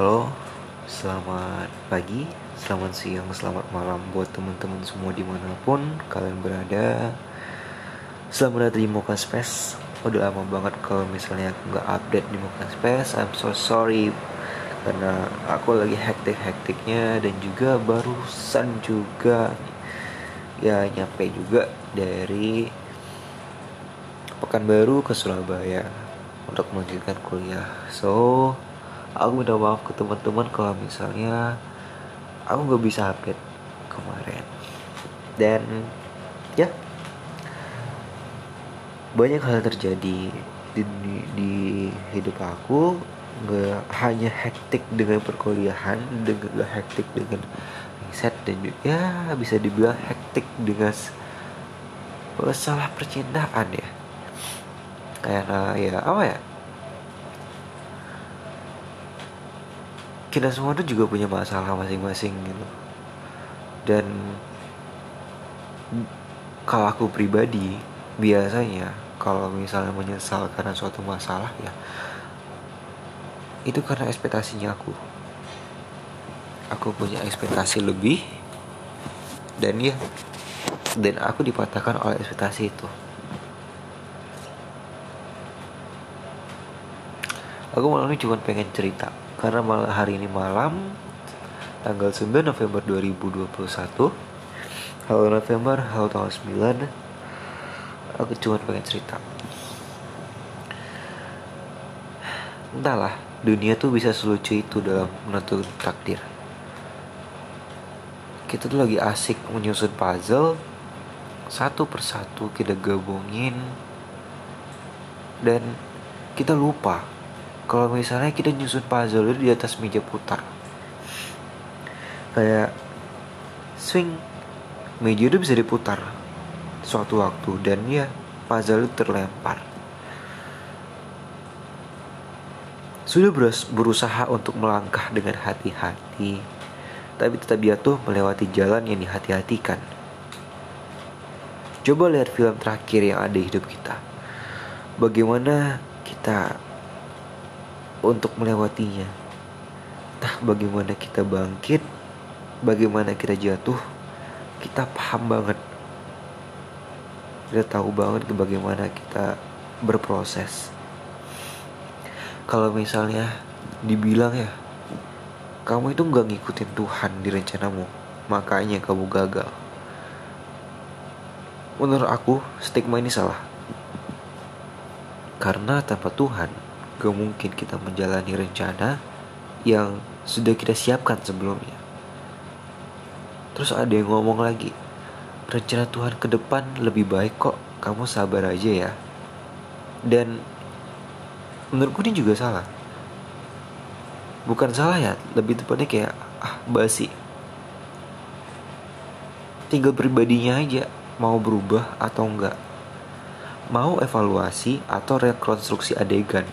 Halo, selamat pagi, selamat siang, selamat malam buat teman-teman semua di mana pun kalian berada. Selamat datang di Mocha Space. Udah lama banget kalau misalnya aku nggak update di Mocha Space. I'm so sorry karena aku lagi hektik-hektiknya dan juga barusan juga ya nyampe juga dari Pekanbaru ke Surabaya untuk melanjutkan kuliah. So, aku minta maaf ke teman-teman kalau misalnya aku nggak bisa update kemarin. Dan ya banyak hal terjadi di, di, di hidup aku nggak hanya hektik dengan perkuliahan dengan gak hektik dengan riset dan juga ya bisa dibilang hektik dengan masalah percintaan ya karena ya apa ya kita semua tuh juga punya masalah masing-masing gitu. Dan kalau aku pribadi biasanya kalau misalnya menyesal karena suatu masalah ya itu karena ekspektasinya aku. Aku punya ekspektasi lebih dan ya dan aku dipatahkan oleh ekspektasi itu. Aku malam ini cuma pengen cerita karena malah hari ini malam tanggal 9 November 2021 Halo November, halo tanggal 9 Aku cuma pengen cerita. Entahlah, dunia tuh bisa selucu itu dalam menentukan takdir. Kita tuh lagi asik menyusun puzzle Satu persatu kita gabungin Dan kita lupa kalau misalnya kita nyusun puzzle itu di atas meja putar. Kayak swing meja itu bisa diputar suatu waktu dan ya puzzle itu terlempar. Sudah berusaha untuk melangkah dengan hati-hati tapi tetap jatuh melewati jalan yang dihati-hatikan. Coba lihat film terakhir yang ada di hidup kita. Bagaimana kita untuk melewatinya. Entah bagaimana kita bangkit, bagaimana kita jatuh, kita paham banget. Kita tahu banget bagaimana kita berproses. Kalau misalnya dibilang ya, kamu itu nggak ngikutin Tuhan di rencanamu, makanya kamu gagal. Menurut aku, stigma ini salah. Karena tanpa Tuhan, gak mungkin kita menjalani rencana yang sudah kita siapkan sebelumnya. Terus ada yang ngomong lagi, rencana Tuhan ke depan lebih baik kok, kamu sabar aja ya. Dan menurutku ini juga salah. Bukan salah ya, lebih tepatnya kayak ah basi. Tinggal pribadinya aja mau berubah atau enggak. Mau evaluasi atau rekonstruksi adegan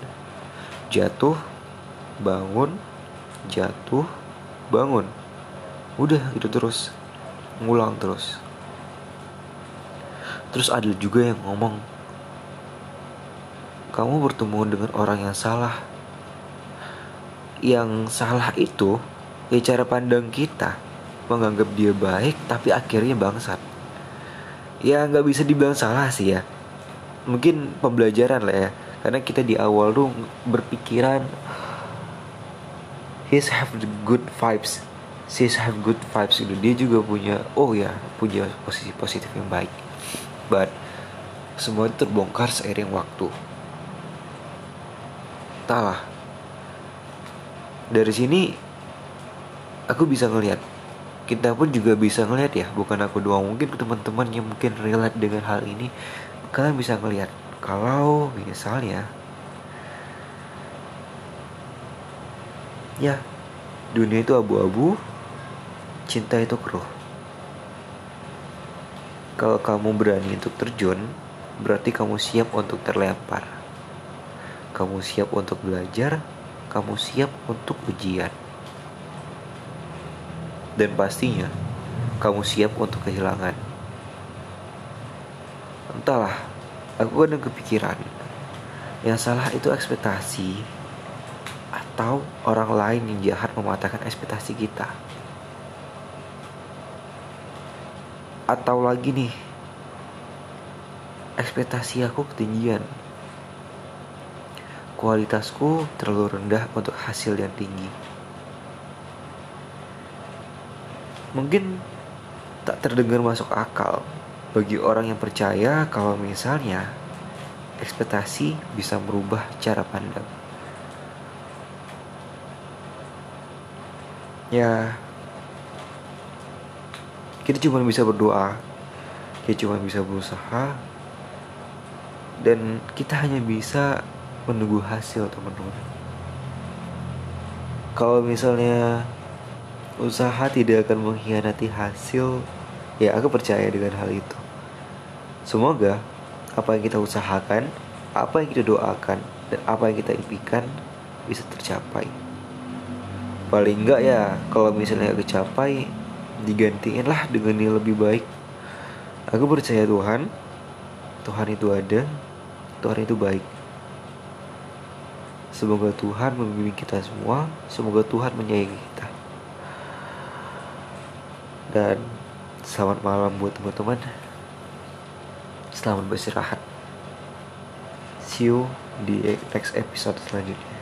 jatuh bangun jatuh bangun. Udah itu terus. Ngulang terus. Terus ada juga yang ngomong kamu bertemu dengan orang yang salah. Yang salah itu ya cara pandang kita menganggap dia baik tapi akhirnya bangsat. Ya nggak bisa dibilang salah sih ya. Mungkin pembelajaran lah ya karena kita di awal tuh berpikiran he's have the good vibes. She's have good vibes gitu. Dia juga punya oh ya punya posisi positif yang baik. But semua itu terbongkar seiring waktu. Talah dari sini aku bisa ngelihat. Kita pun juga bisa ngelihat ya. Bukan aku doang. Mungkin teman-teman yang mungkin relate dengan hal ini kalian bisa ngelihat kalau misalnya ya dunia itu abu-abu cinta itu keruh. Kalau kamu berani untuk terjun berarti kamu siap untuk terlempar. Kamu siap untuk belajar kamu siap untuk ujian. Dan pastinya kamu siap untuk kehilangan. Entahlah aku kadang kepikiran yang salah itu ekspektasi atau orang lain yang jahat mematahkan ekspektasi kita. Atau lagi nih, ekspektasi aku ketinggian. Kualitasku terlalu rendah untuk hasil yang tinggi. Mungkin tak terdengar masuk akal bagi orang yang percaya kalau misalnya ekspektasi bisa merubah cara pandang. Ya, kita cuma bisa berdoa kita cuma bisa berusaha dan kita hanya bisa menunggu hasil teman-teman kalau misalnya usaha tidak akan mengkhianati hasil ya aku percaya dengan hal itu. Semoga apa yang kita usahakan apa yang kita doakan dan apa yang kita impikan bisa tercapai. Paling enggak ya kalau misalnya gak kecapai digantiin lah dengan yang lebih baik. Aku percaya Tuhan Tuhan itu ada Tuhan itu baik. Semoga Tuhan membimbing kita semua Semoga Tuhan menyayangi kita. Dan Selamat malam buat teman-teman. Selamat beristirahat. See you di next episode selanjutnya